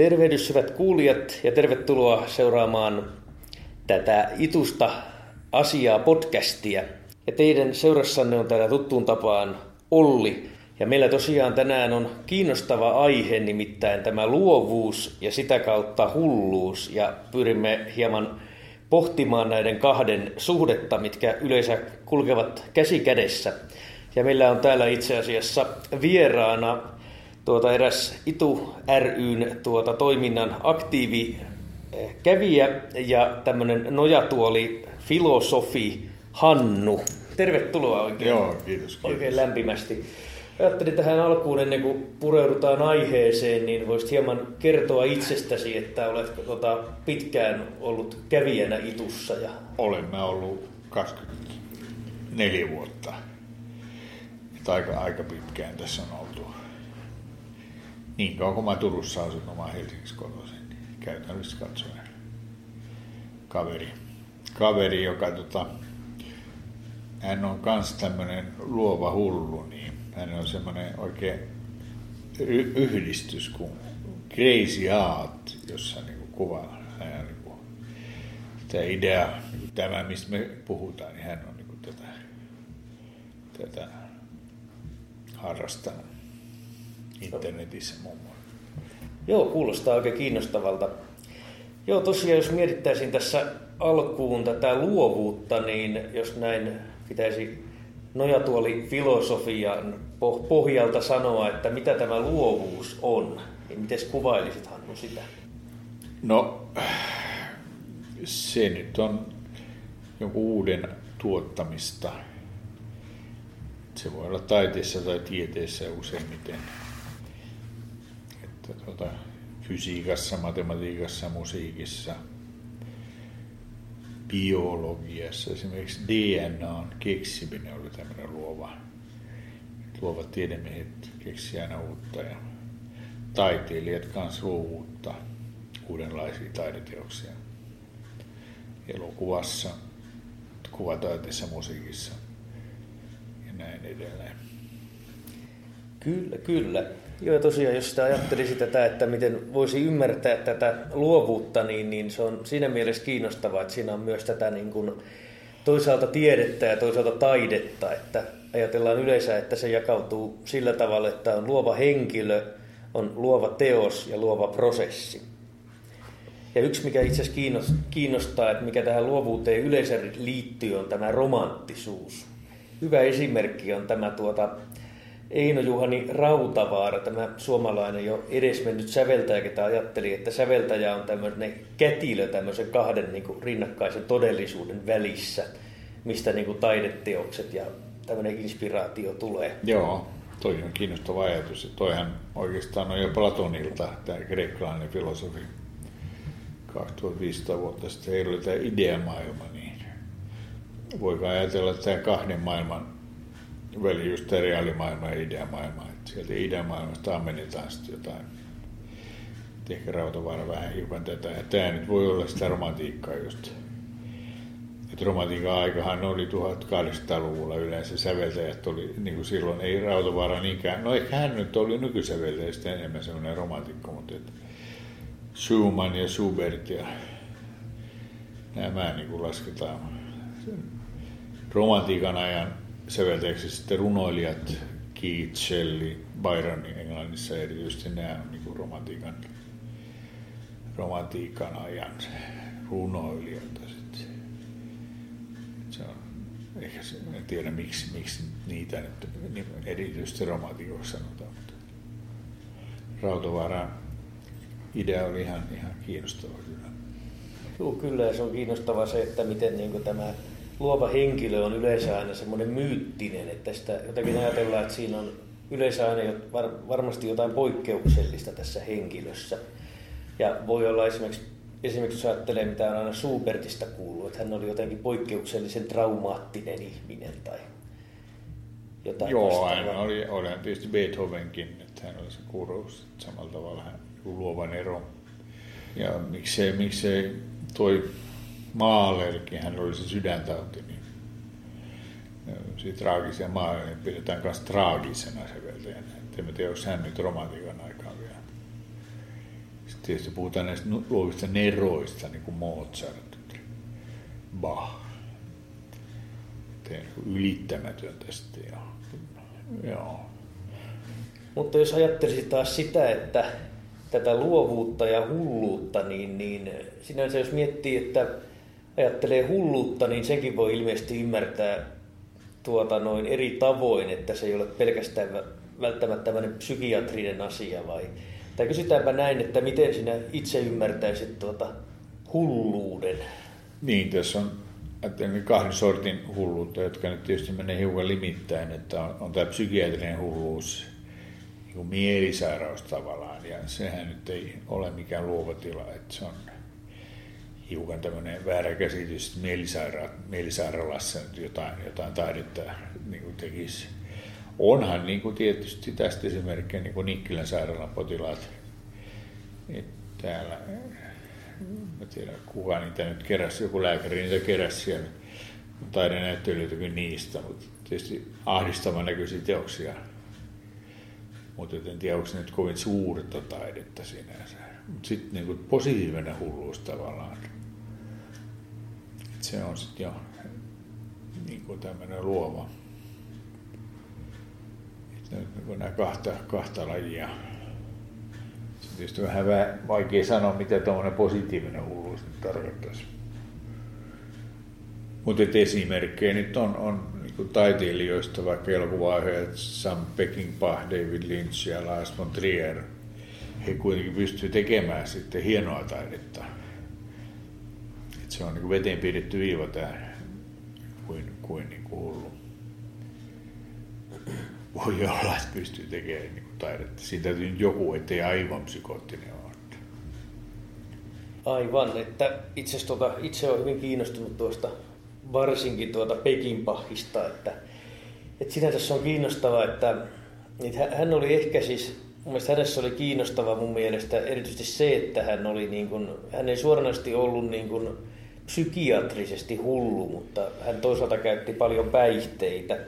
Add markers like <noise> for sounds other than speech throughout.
Tervehdys hyvät kuulijat ja tervetuloa seuraamaan tätä Itusta asiaa podcastia. Ja teidän seurassanne on täällä tuttuun tapaan Olli. Ja meillä tosiaan tänään on kiinnostava aihe, nimittäin tämä luovuus ja sitä kautta hulluus. Ja pyrimme hieman pohtimaan näiden kahden suhdetta, mitkä yleensä kulkevat käsi kädessä. Ja meillä on täällä itse asiassa vieraana tuota eräs ITU ryn tuota toiminnan aktiivi eh, kävijä ja tämmöinen nojatuoli filosofi Hannu. Tervetuloa oikein, Joo, kiitos, kiitos. oikein lämpimästi. Ajattelin tähän alkuun ennen kuin pureudutaan aiheeseen, niin voisit hieman kertoa itsestäsi, että olet tota, pitkään ollut kävijänä Itussa. Ja... Olen mä ollut 24 vuotta. Että aika, aika pitkään tässä on. Niin kauan kuin mä Turussa asun oma Helsingissä kotoisin, niin käytännössä katsoen. Kaveri. Kaveri, joka tota, hän on kans tämmönen luova hullu, niin hän on semmoinen oikein y- yhdistys kuin Crazy Art, jossa niin kuvaa hän niin kuin, tämä idea, niin kuin tämä mistä me puhutaan, niin hän on niin kuin tätä, tätä harrastanut internetissä muun muassa. Joo, kuulostaa oikein kiinnostavalta. Joo, tosiaan jos mietittäisiin tässä alkuun tätä luovuutta, niin jos näin pitäisi nojatuoli filosofian pohjalta sanoa, että mitä tämä luovuus on, niin miten kuvailisit Hannu sitä? No, se nyt on jonkun uuden tuottamista. Se voi olla taiteessa tai tieteessä useimmiten. Että tuota, fysiikassa, matematiikassa, musiikissa, biologiassa. Esimerkiksi DNAn keksiminen oli tämmöinen luova. Luovat tiedemiehet keksi aina uutta ja taiteilijat kanssa luovuutta, uudenlaisia taideteoksia elokuvassa, kuvataiteessa, musiikissa ja näin edelleen. Kyllä, kyllä. Joo, ja tosiaan, jos sitä ajattelisi tätä, että miten voisi ymmärtää tätä luovuutta, niin, niin se on siinä mielessä kiinnostavaa, että siinä on myös tätä niin kuin toisaalta tiedettä ja toisaalta taidetta, että ajatellaan yleensä, että se jakautuu sillä tavalla, että on luova henkilö, on luova teos ja luova prosessi. Ja yksi, mikä itse asiassa kiinnostaa, että mikä tähän luovuuteen yleensä liittyy, on tämä romanttisuus. Hyvä esimerkki on tämä tuota, Eino Juhani Rautavaara, tämä suomalainen jo edesmennyt säveltäjä, ketä ajatteli, että säveltäjä on tämmöinen kätilö tämmöisen kahden niin kuin rinnakkaisen todellisuuden välissä, mistä niin kuin taideteokset ja tämmöinen inspiraatio tulee. Joo, toi on kiinnostava ajatus. Toihan oikeastaan on jo Platonilta, tämä kreikkalainen filosofi, 2500 vuotta sitten. Heillä oli tämä ideamaailma, niin voiko ajatella, että tämä kahden maailman väli just tämä reaalimaailma ja ideamaailma. Että sieltä ideamaailmasta ammennetaan sitten jotain. Et ehkä Rautavaara vähän hiukan tätä. Ja tämä nyt voi olla sitä romantiikkaa just. Että romantiikan aikahan oli 1800-luvulla yleensä säveltäjät oli, niin kuin silloin ei Rautavaara niinkään. No ehkä hän nyt oli nykysäveltäjä sitten enemmän semmoinen romantikko, mutta että Schumann ja Schubert ja nämä niin kuin lasketaan romantiikan ajan säveltäjäksi sitten runoilijat, Keith, Shelley, Byron Englannissa erityisesti nämä on niin romantiikan, romantiikan ajan runoilijoita sitten. Se on, ehkä se, en tiedä miksi, miksi niitä nyt erityisesti romantiikoksi sanotaan, mutta Rautovaaran idea oli ihan, ihan kiinnostava kyllä. Joo, kyllä se on kiinnostava se, että miten niin tämä luova henkilö on yleensä aina semmoinen myyttinen, että sitä jotenkin ajatellaan, että siinä on yleensä aina var, varmasti jotain poikkeuksellista tässä henkilössä. Ja voi olla esimerkiksi, esimerkiksi jos ajattelee, mitä on aina Schubertista kuullut, että hän oli jotenkin poikkeuksellisen traumaattinen ihminen tai jotain Joo, vastaavaa. hän oli, oli tietysti Beethovenkin, että hän oli se kurous samalla tavalla hän luovan ero. Ja miksei, miksei toi Maalerkin, hän oli se sydäntauti, niin siitä traagisia maaleja pidetään myös traagisena säveltäjänä. En tiedä, onko hän nyt romantiikan aikaa vielä Sitten tietysti puhutaan näistä luovista neroista, niin kuin Mozart, Bach. Tein ylittämätöntä sitten. Ja, joo. Mutta jos ajattelisit taas sitä, että tätä luovuutta ja hulluutta, niin, niin sinänsä jos miettii, että ajattelee hulluutta, niin senkin voi ilmeisesti ymmärtää tuota noin eri tavoin, että se ei ole pelkästään välttämättä tämmöinen psykiatrinen asia vai? Tai kysytäänpä näin, että miten sinä itse ymmärtäisit tuota hulluuden? Niin, tässä on kahden sortin hulluutta, jotka nyt tietysti menee hiukan limittäin, että on, on tämä psykiatrinen hulluus, niin mielisairaus tavallaan, ja sehän nyt ei ole mikään luova tila, että se on hiukan tämmöinen väärä käsitys, että mielisaira- mielisairaalassa jotain, jotain taidetta niin kuin tekisi. Onhan niin kuin tietysti tästä esimerkkiä niin kuin Nikkilän sairaalan potilaat. että täällä, en tiedä kuka niitä nyt keräsi, joku lääkäri niitä keräsi siellä taidenäyttelyitäkin niistä, mutta tietysti ahdistavan näköisiä teoksia. Mutta en tiedä, onko nyt kovin suurta taidetta sinänsä. Mutta sitten niin positiivinen hulluus tavallaan se on sitten jo niin kuin tämmöinen luova. Niin kuin nämä kahta, kahta lajia. Se on tietysti vähän vaikea sanoa, mitä tuommoinen positiivinen hulluus nyt tarkoittaisi. Mutta esimerkkejä nyt on, on niin taiteilijoista, vaikka elokuvaohjaajat Sam Peckinpah, David Lynch ja Lars von Trier. He kuitenkin pystyvät tekemään sitten hienoa taidetta se on niin kuin veteen piirretty viiva tämä kuin, kuin, niin kuin hullu. Voi olla, että pystyy tekemään niin kuin taidetta. Siitä täytyy nyt joku, ettei aivan psykoottinen ole. Aivan, että itse, tuota, itse olen hyvin kiinnostunut tuosta varsinkin tuota Pekinpahista, että, että sinänsä se on kiinnostavaa, että, että hän oli ehkä siis mun mielestä hänessä oli kiinnostava mun mielestä erityisesti se, että hän, oli niin kuin, hän ei suoranaisesti ollut niin kuin psykiatrisesti hullu, mutta hän toisaalta käytti paljon päihteitä.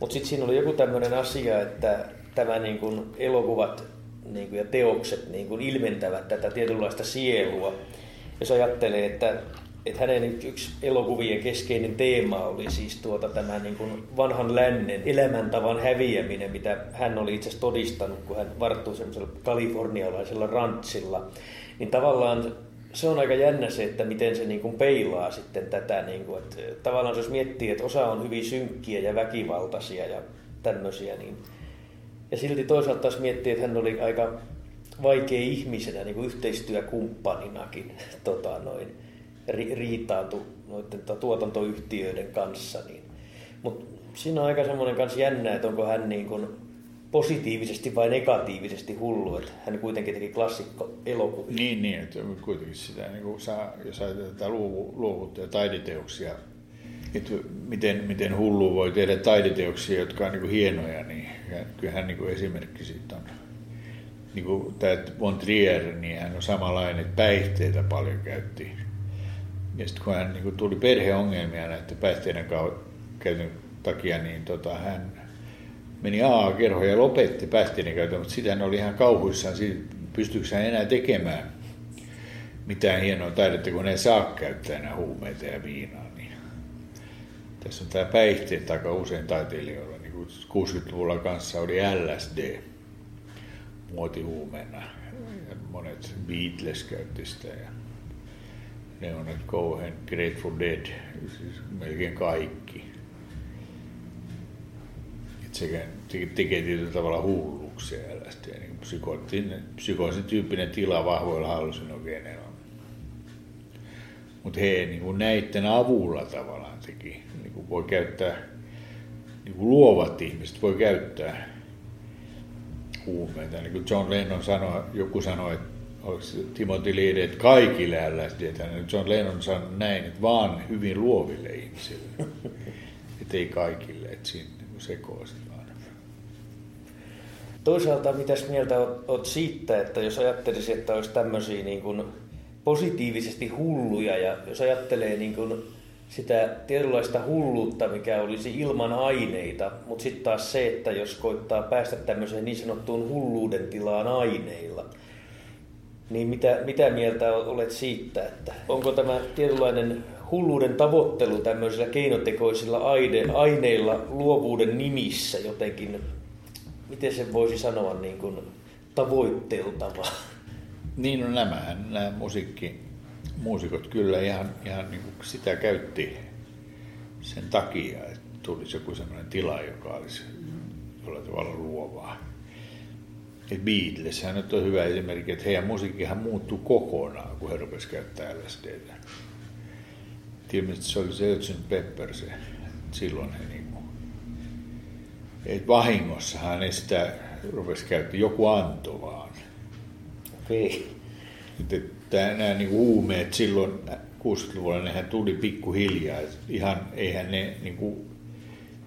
Mutta sitten siinä oli joku tämmöinen asia, että tämä niin kuin elokuvat niin kuin ja teokset niin kuin ilmentävät tätä tietynlaista sielua. Jos ajattelee, että, että hänen yksi elokuvien keskeinen teema oli siis tuota tämä niin kuin vanhan lännen elämäntavan häviäminen, mitä hän oli itse asiassa todistanut, kun hän varttui semmoisella kalifornialaisella rantsilla. Niin tavallaan se on aika jännä se, että miten se niin kuin peilaa sitten tätä. Niin kuin, että tavallaan jos miettii, että osa on hyvin synkkiä ja väkivaltaisia ja tämmöisiä, niin ja silti toisaalta taas miettii, että hän oli aika vaikea ihmisenä, niin kuin yhteistyökumppaninakin <laughs> tota, noin, ri, riitaantui noiden tuotantoyhtiöiden kanssa. Niin. Mutta siinä on aika semmoinen kanssa jännä, että onko hän niin kuin positiivisesti vai negatiivisesti hullu, että hän kuitenkin teki klassikko elokuvia. Niin, niin että kuitenkin sitä, niin kuin saa, jos ajatellaan luovu, luovuutta ja taideteoksia, että miten, miten hullu voi tehdä taideteoksia, jotka on niin kuin hienoja, niin kyllähän niin kuin esimerkki siitä on. Niin kuin tämä Von Trier, niin hän on samanlainen, että päihteitä paljon käytti. Ja sitten kun hän niin kuin tuli perheongelmia näiden päihteiden käytön takia, niin tota, hän meni AA-kerhoon ja lopetti päihteiden käytön, mutta sitä oli ihan kauhuissaan pystyykö hän enää tekemään mitään hienoa taidetta, kun ei saa käyttää enää huumeita ja viinaa. Niin tässä on tämä päihteet aika usein taiteilijoilla. Niin kuin 60-luvulla kanssa oli LSD muotihuumeena. Ja monet Beatles käytti sitä ja Leonard Cohen, Grateful Dead, siis melkein kaikki sekä tekee tietyllä tavalla hulluksia LSD, niin psykoottinen, psykoosin tyyppinen tila vahvoilla hallusinogeneilla. Mutta he niin kuin näiden avulla tavallaan teki, niin kuin voi käyttää, niin kuin luovat ihmiset voi käyttää huumeita. Niin kuin John Lennon sanoi, joku sanoi, että Timothy Leary, että kaikille LSD, niin John Lennon sanoi näin, että vaan hyvin luoville ihmisille. <laughs> että ei kaikille, että siinä niin sekoisi. Toisaalta mitäs mieltä oot siitä, että jos ajattelisi, että olisi tämmöisiä niin kuin positiivisesti hulluja ja jos ajattelee niin kuin sitä tietynlaista hulluutta, mikä olisi ilman aineita, mutta sitten taas se, että jos koittaa päästä tämmöiseen niin sanottuun hulluuden tilaan aineilla, Niin mitä, mitä mieltä olet siitä, että onko tämä tietynlainen hulluuden tavoittelu tämmöisillä keinotekoisilla aine, aineilla luovuuden nimissä jotenkin, miten se voisi sanoa, niin kuin tavoitteltava? Niin, no nämä, nämä musiikki, muusikot kyllä ihan, ihan niin kuin sitä käytti sen takia, että tulisi joku sellainen tila, joka olisi jollain tavalla luovaa. Beatles hän nyt on hyvä esimerkki, että heidän musiikkihan muuttui kokonaan, kun he rupesivat käyttää LSDtä. Ilmeisesti se oli se Sgt. Pepper se, silloin he niin et vahingossahan ne sitä rupesi käyttämään, joku antoi vaan. Okei. Okay. Että nämä niin huumeet silloin 60-luvulla nehän tuli pikkuhiljaa. Ihan eihän ne niin kuin,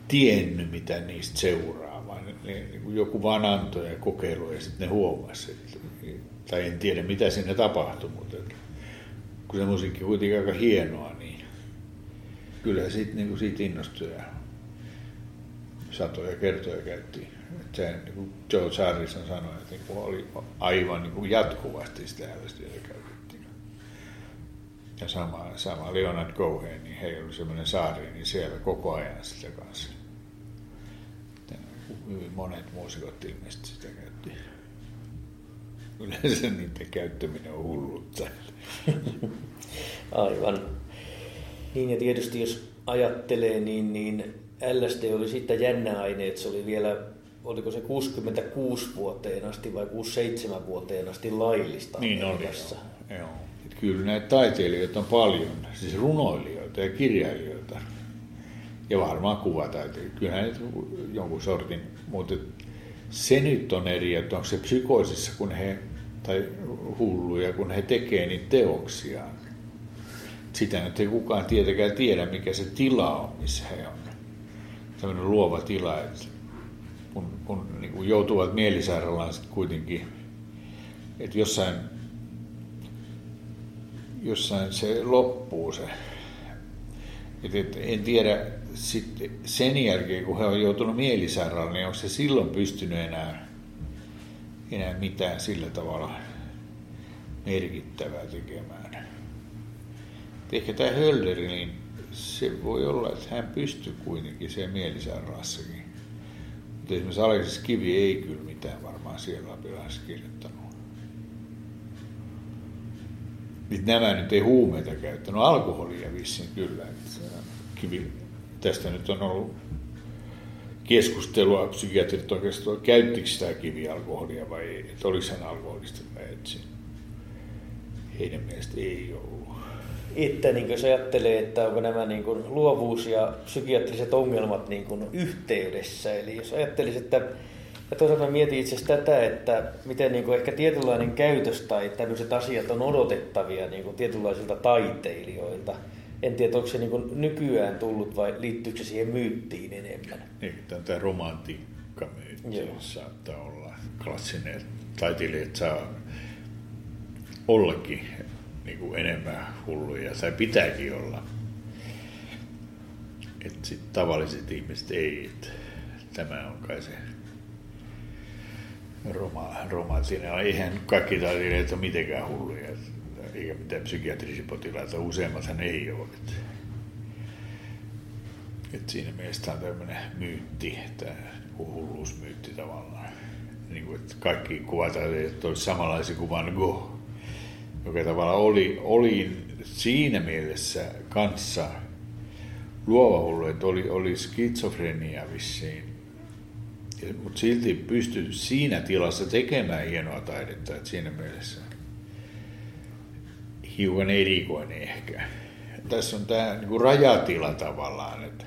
tiennyt, mitä niistä seuraa, vaan ne, niin kuin joku vaan antoi ja kokeilu ja sitten ne huomasi. Että, tai en tiedä, mitä sinne tapahtui, mutta että, kun se musiikki kuitenkin aika hienoa, niin kyllä siitä, niin kuin siitä innostui ja satoja kertoja käytiin. Että se, niin kuin Joe Harrison sanoi, että niin kuin oli aivan niin kuin jatkuvasti sitä LSDtä käytettiin. Ja sama, sama Leonard Cohen, niin heillä oli semmoinen saari, niin siellä koko ajan sitä kanssa. Hyvin monet muusikot ilmeisesti sitä käytti. Yleensä niiden käyttäminen on hullutta. Aivan. Niin ja tietysti jos ajattelee, niin, niin LSD oli sitten jännä aine, että se oli vielä, oliko se 66 vuoteen asti vai 67 vuoteen asti laillista Niin oli, joo. joo. Kyllä näitä taiteilijoita on paljon, siis runoilijoita ja kirjailijoita ja varmaan kuvataiteilijoita. Kyllähän nyt jonkun sortin, mutta se nyt on eri, että onko se psykoosissa, kun he, tai hulluja, kun he tekee niitä teoksiaan. Sitä nyt ei kukaan tietenkään tiedä, mikä se tila on, missä he on. Sellainen luova tila, että kun, kun niin kuin joutuvat mielisairaalaan sitten kuitenkin, että jossain, jossain se loppuu se. Et, et, en tiedä, sitten sen jälkeen, kun he on joutunut mielisairaalaan, niin onko se silloin pystynyt enää, enää mitään sillä tavalla merkittävää tekemään. Et ehkä tämä Hölderi, niin se voi olla, että hän pystyy kuitenkin se mielisairaalassakin. Mutta esimerkiksi Aleksis Kivi ei kyllä mitään varmaan siellä Lapilassa kirjoittanut. Niin nämä nyt ei huumeita käyttänyt, alkoholia vissiin kyllä. Että kivi, tästä nyt on ollut keskustelua psykiatrit oikeastaan, käyttikö sitä kivialkoholia vai ei, että oliko hän alkoholista vai etsin. Heidän mielestä ei ollut. Että niin jos ajattelee, että onko nämä niin kuin luovuus ja psykiatriset ongelmat niin kuin yhteydessä, eli jos ajattelisit, että ja toisaalta mietin itse asiassa tätä, että miten niin kuin ehkä tietynlainen käytös tai tämmöiset asiat on odotettavia niin kuin tietynlaisilta taiteilijoilta. En tiedä, onko se niin kuin nykyään tullut vai liittyykö se siihen myyttiin enemmän. Niin, tämä romantiikkamyytti saattaa olla klassinen. Taiteilijat saa ollakin niin kuin enemmän hulluja, tai pitääkin olla. Että sitten tavalliset ihmiset ei, että tämä on kai se roma, romanttinen. Eihän kaikki taiteilijat ole mitenkään hulluja, eikä mitään psykiatrisia potilaita. Useimmathan ei ole. Että, että siinä mielessä on tämmöinen myytti, tämä hulluusmyytti tavallaan. Niin kuin, että kaikki kuvataiteilijat olisivat samanlaisia kuin Van Gogh joka tavalla oli, oli siinä mielessä kanssa luova hullu, että oli, oli skitsofrenia vissiin. Mutta silti pystyi siinä tilassa tekemään hienoa taidetta, että siinä mielessä hiukan erikoinen ehkä. Tässä on tämä niin rajatila tavallaan, että,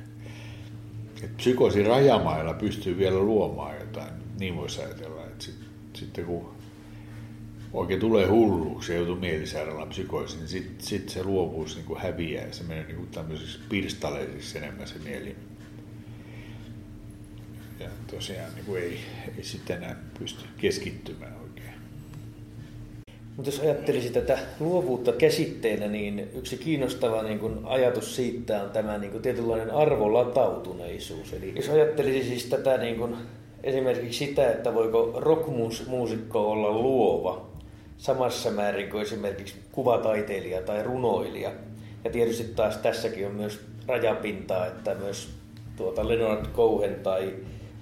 että psykosi rajamailla pystyy vielä luomaan jotain, niin voisi ajatella, että sit, sitten kun oikein tulee hulluksi ja joutuu mielisairaalaan psykoisiin, niin sitten sit se luovuus niin kuin häviää ja se menee niin tämmöisiksi pirstaleisiksi enemmän se mieli. Ja tosiaan niin kuin ei, ei sitten enää pysty keskittymään oikein. Mutta jos ajattelisi tätä luovuutta käsitteenä, niin yksi kiinnostava niin kuin ajatus siitä on tämä niin kuin tietynlainen arvolatautuneisuus. Eli jos ajattelisi siis tätä niin kuin, esimerkiksi sitä, että voiko rockmuusikko olla luova, samassa määrin kuin esimerkiksi kuvataiteilija tai runoilija. Ja tietysti taas tässäkin on myös rajapintaa, että myös tuota Leonard Cohen tai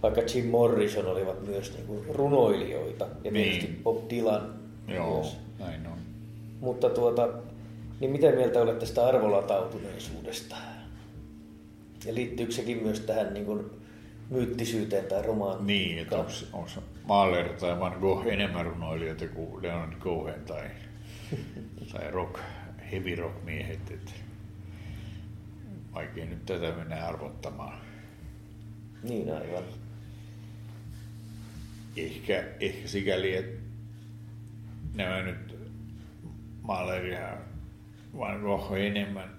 vaikka Jim Morrison olivat myös niin kuin runoilijoita ja niin. tietysti Bob Dylan Joo, myös. näin on. Mutta tuota, niin mitä mieltä olet tästä arvolatautuneisuudesta? Ja liittyykö sekin myös tähän niin kuin myyttisyyteen tai romaan? Niin, että onko, onko Mahler tai Van Gogh enemmän runoilijoita kuin Leonard Cohen tai, <laughs> tai rock, heavy rock miehet. Että vaikea nyt tätä mennä arvottamaan. Niin aivan. Ehkä, ehkä sikäli, että nämä nyt Mahler ja Van Gogh enemmän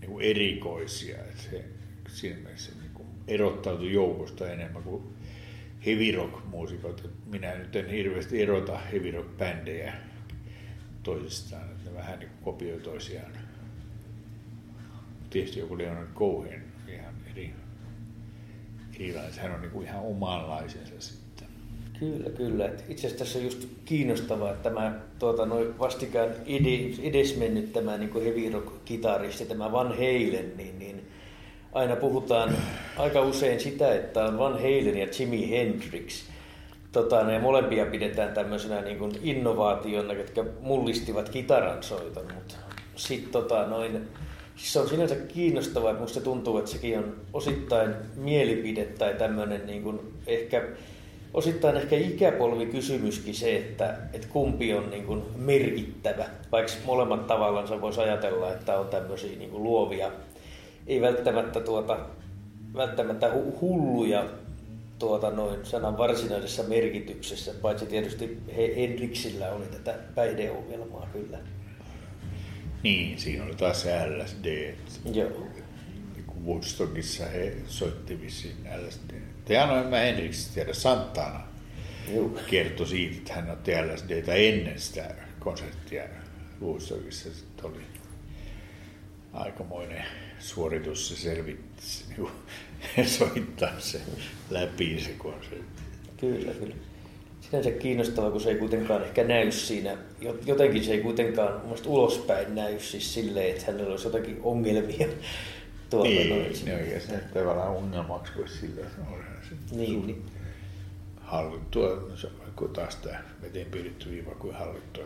niin erikoisia. Että se siinä mielessä erottautui joukosta enemmän kuin heavy rock muusikot. Minä nyt en hirveästi erota heavy rock bändejä toisistaan, että ne vähän niin kopioi toisiaan. Tietysti joku Leonard Cohen ihan eri, erilainen. Hän on niin kuin ihan omanlaisensa sitten. Kyllä, kyllä. Itse asiassa tässä on just kiinnostavaa, että tämä tuota, noin vastikään edesmennyt tämä niin heavy rock-kitaristi, tämä Van Halen, niin, niin aina puhutaan aika usein sitä, että on Van Halen ja Jimi Hendrix. Tota, ne molempia pidetään tämmöisenä niin kuin innovaationa, jotka mullistivat kitaran soiton, mutta sitten tota, noin, siis se on sinänsä kiinnostavaa, että musta tuntuu, että sekin on osittain mielipide tai tämmöinen niin kuin ehkä osittain ehkä ikäpolvikysymyskin se, että, että kumpi on niin kuin merkittävä, vaikka molemmat tavallaan voisi ajatella, että on tämmöisiä niin kuin luovia ei välttämättä, tuota, välttämättä hulluja tuota, noin sanan varsinaisessa merkityksessä, paitsi tietysti Henriksillä oli tätä päihdeongelmaa kyllä. Niin, siinä oli taas se LSD. Joo. Niin Woodstockissa he soitti vissiin LSD. Tehän mä Henriksistä tiedä, Santana Joo. kertoi siitä, että hän otti LSDtä ennen sitä konserttia Woodstockissa. Sitten oli aikamoinen suoritus se selvitti, niin <laughs> soittaa se läpi se konsertti. Kyllä, kyllä. Sinänsä kiinnostavaa, kun se ei kuitenkaan ehkä näy siinä. Jotenkin se ei kuitenkaan mielestäni ulospäin näy siis silleen, että hänellä olisi jotakin ongelmia. <laughs> Tuolta niin, noin. niin ja se tavallaan ongelmaksi voi silleen, se niin, niin. hallittua, kun taas tämä veteen piirretty viiva kuin hallittua.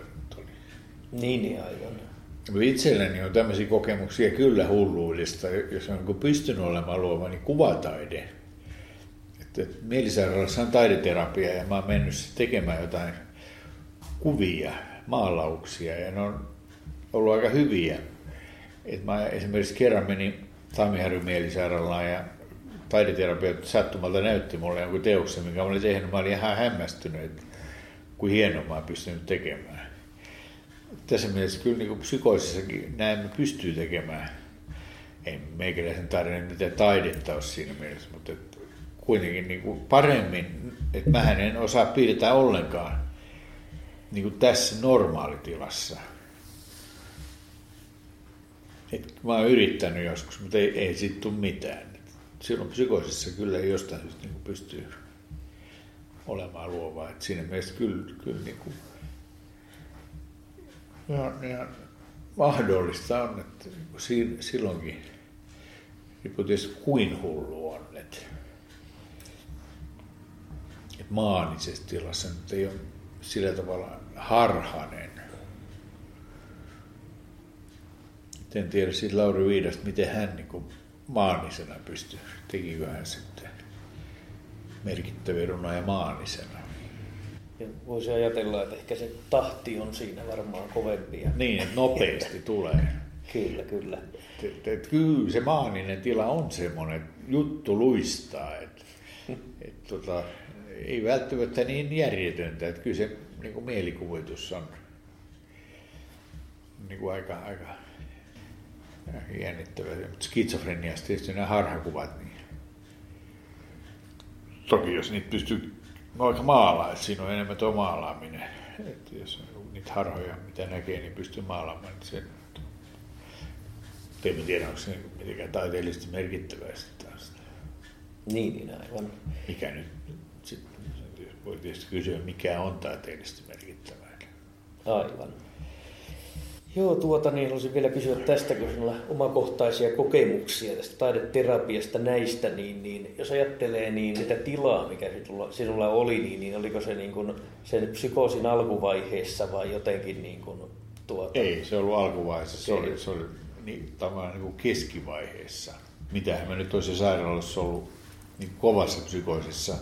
Niin, niin aivan. Itselläni on tämmöisiä kokemuksia kyllä hulluudesta, jos on niin pystynyt olemaan luova, niin kuvataide. Että mielisairaalassa on taideterapia ja mä oon mennyt tekemään jotain kuvia, maalauksia ja ne on ollut aika hyviä. Et mä esimerkiksi kerran menin Tammiharjun mielisairaalaan ja taideterapia sattumalta näytti mulle jonkun teoksen, mikä mä olin tehnyt. Mä olin ihan hämmästynyt, että kuin hienoa mä oon pystynyt tekemään tässä mielessä kyllä niin psykoisissakin näin pystyy tekemään. Ei meikäläisen tarina mitään taidetta ole siinä mielessä, mutta et kuitenkin niin kuin paremmin, että mä en osaa piirtää ollenkaan niin kuin tässä normaalitilassa. Et mä oon yrittänyt joskus, mutta ei, ei siitä tule mitään. Silloin psykoisissa kyllä jostain syystä niin pystyy olemaan luovaa. Et siinä mielessä kyllä, kyllä niin kuin ja, ja mahdollista on, että silloinkin riippuu tietysti kuin hullu on, että, maanisessa tilassa nyt ei ole sillä tavalla harhanen. En tiedä siitä Lauri Viidasta, miten hän niin maanisena pystyy, tekikö hän sitten merkittäviä ja maanisena. Ja voisi ajatella, että ehkä se tahti on siinä varmaan kovempi. Niin, että nopeasti tulee. <laughs> Kyllä, kyllä. Et, et, kyllä se maaninen tila on semmoinen, että juttu luistaa. Et, et, tota, ei välttämättä niin järjetöntä, että kyllä se niin kuin mielikuvitus on niin kuin aika, aika jännittävä. Mutta skitsofreniasta tietysti nämä harhakuvat, niin toki jos niitä pystyy vaikka maalaa, että siinä on enemmän tuo maalaaminen. Että jos niitä harhoja, mitä näkee, niin pystyy maalaamaan, niin se en tiedä, onko se mitenkään taiteellisesti merkittävää sitten taas. Niin, niin aivan. Mikä nyt, sit, voi tietysti kysyä, mikä on taiteellisesti merkittävää. Aivan. Joo, tuota niin haluaisin vielä kysyä tästä, kun sinulla omakohtaisia kokemuksia tästä taideterapiasta näistä, niin, niin jos ajattelee niin sitä tilaa, mikä sinulla, sinulla oli, niin, niin oliko se niin kuin sen psykoosin alkuvaiheessa vai jotenkin niin kuin tuota... Ei, se ollut alkuvaiheessa, se oli, se oli niin, tavallaan niin kuin keskivaiheessa. Mitähän mä nyt olisi sairaalassa ollut niin kovassa psykoosissa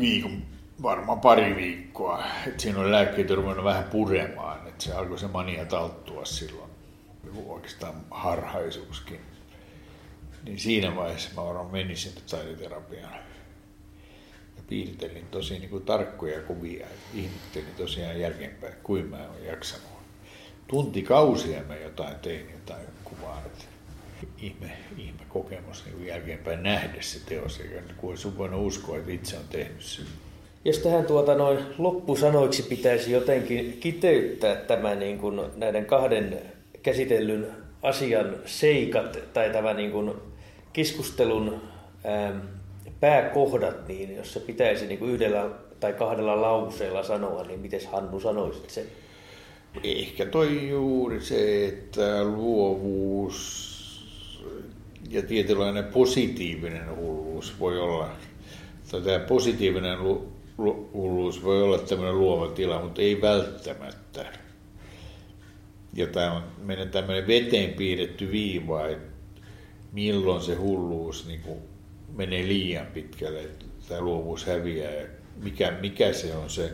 viikon varmaan pari viikkoa. Et siinä oli lääkkeet ruvennut vähän puremaan, että se alkoi se mania talttua silloin, oikeastaan harhaisuuskin. Niin siinä vaiheessa mä varmaan menin sinne taideterapiaan. Ja piirtelin tosi niin kuin tarkkoja kuvia. Ihmettelin tosiaan jälkeenpäin, kuin mä oon jaksanut. Tuntikausia mä jotain tein, jotain kuvaa. Että ihme, ihme kokemus niin jälkeenpäin nähdä se teos, eikä kuin sun voinut uskoa, että itse on tehnyt sen. Jos tähän tuota noin loppusanoiksi pitäisi jotenkin kiteyttää tämä niin kuin näiden kahden käsitellyn asian seikat tai tämä niin kuin keskustelun ää, pääkohdat, niin jos se pitäisi niin kuin yhdellä tai kahdella lauseella sanoa, niin miten Hannu sanoisit sen? Ehkä toi juuri se, että luovuus ja tietynlainen positiivinen hulluus voi olla, tai tämä positiivinen hulluus voi olla tämmöinen luova tila, mutta ei välttämättä. Ja tämä on meidän tämmöinen veteen piirretty viiva, että milloin se hulluus niin kuin menee liian pitkälle, että tämä luovuus häviää ja mikä, mikä se on se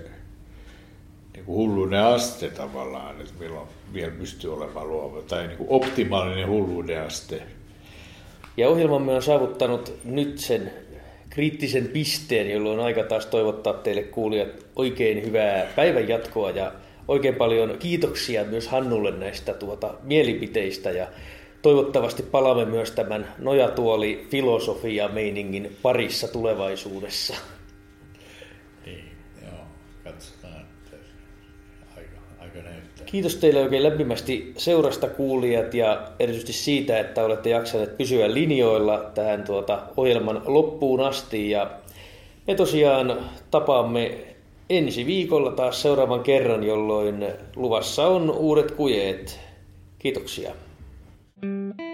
niin kuin hulluuden aste tavallaan, että milloin vielä pystyy olemaan luova, tai niin kuin optimaalinen hulluuden aste. Ja ohjelmamme on saavuttanut nyt sen kriittisen pisteen, jolloin on aika taas toivottaa teille kuulijat oikein hyvää päivän jatkoa ja oikein paljon kiitoksia myös Hannulle näistä tuota mielipiteistä ja toivottavasti palaamme myös tämän nojatuoli filosofia meiningin parissa tulevaisuudessa. Kiitos teille oikein lämpimästi seurasta kuulijat ja erityisesti siitä, että olette jaksaneet pysyä linjoilla tähän tuota ohjelman loppuun asti. Ja me tosiaan tapaamme ensi viikolla taas seuraavan kerran, jolloin luvassa on uudet kujeet. Kiitoksia. thank you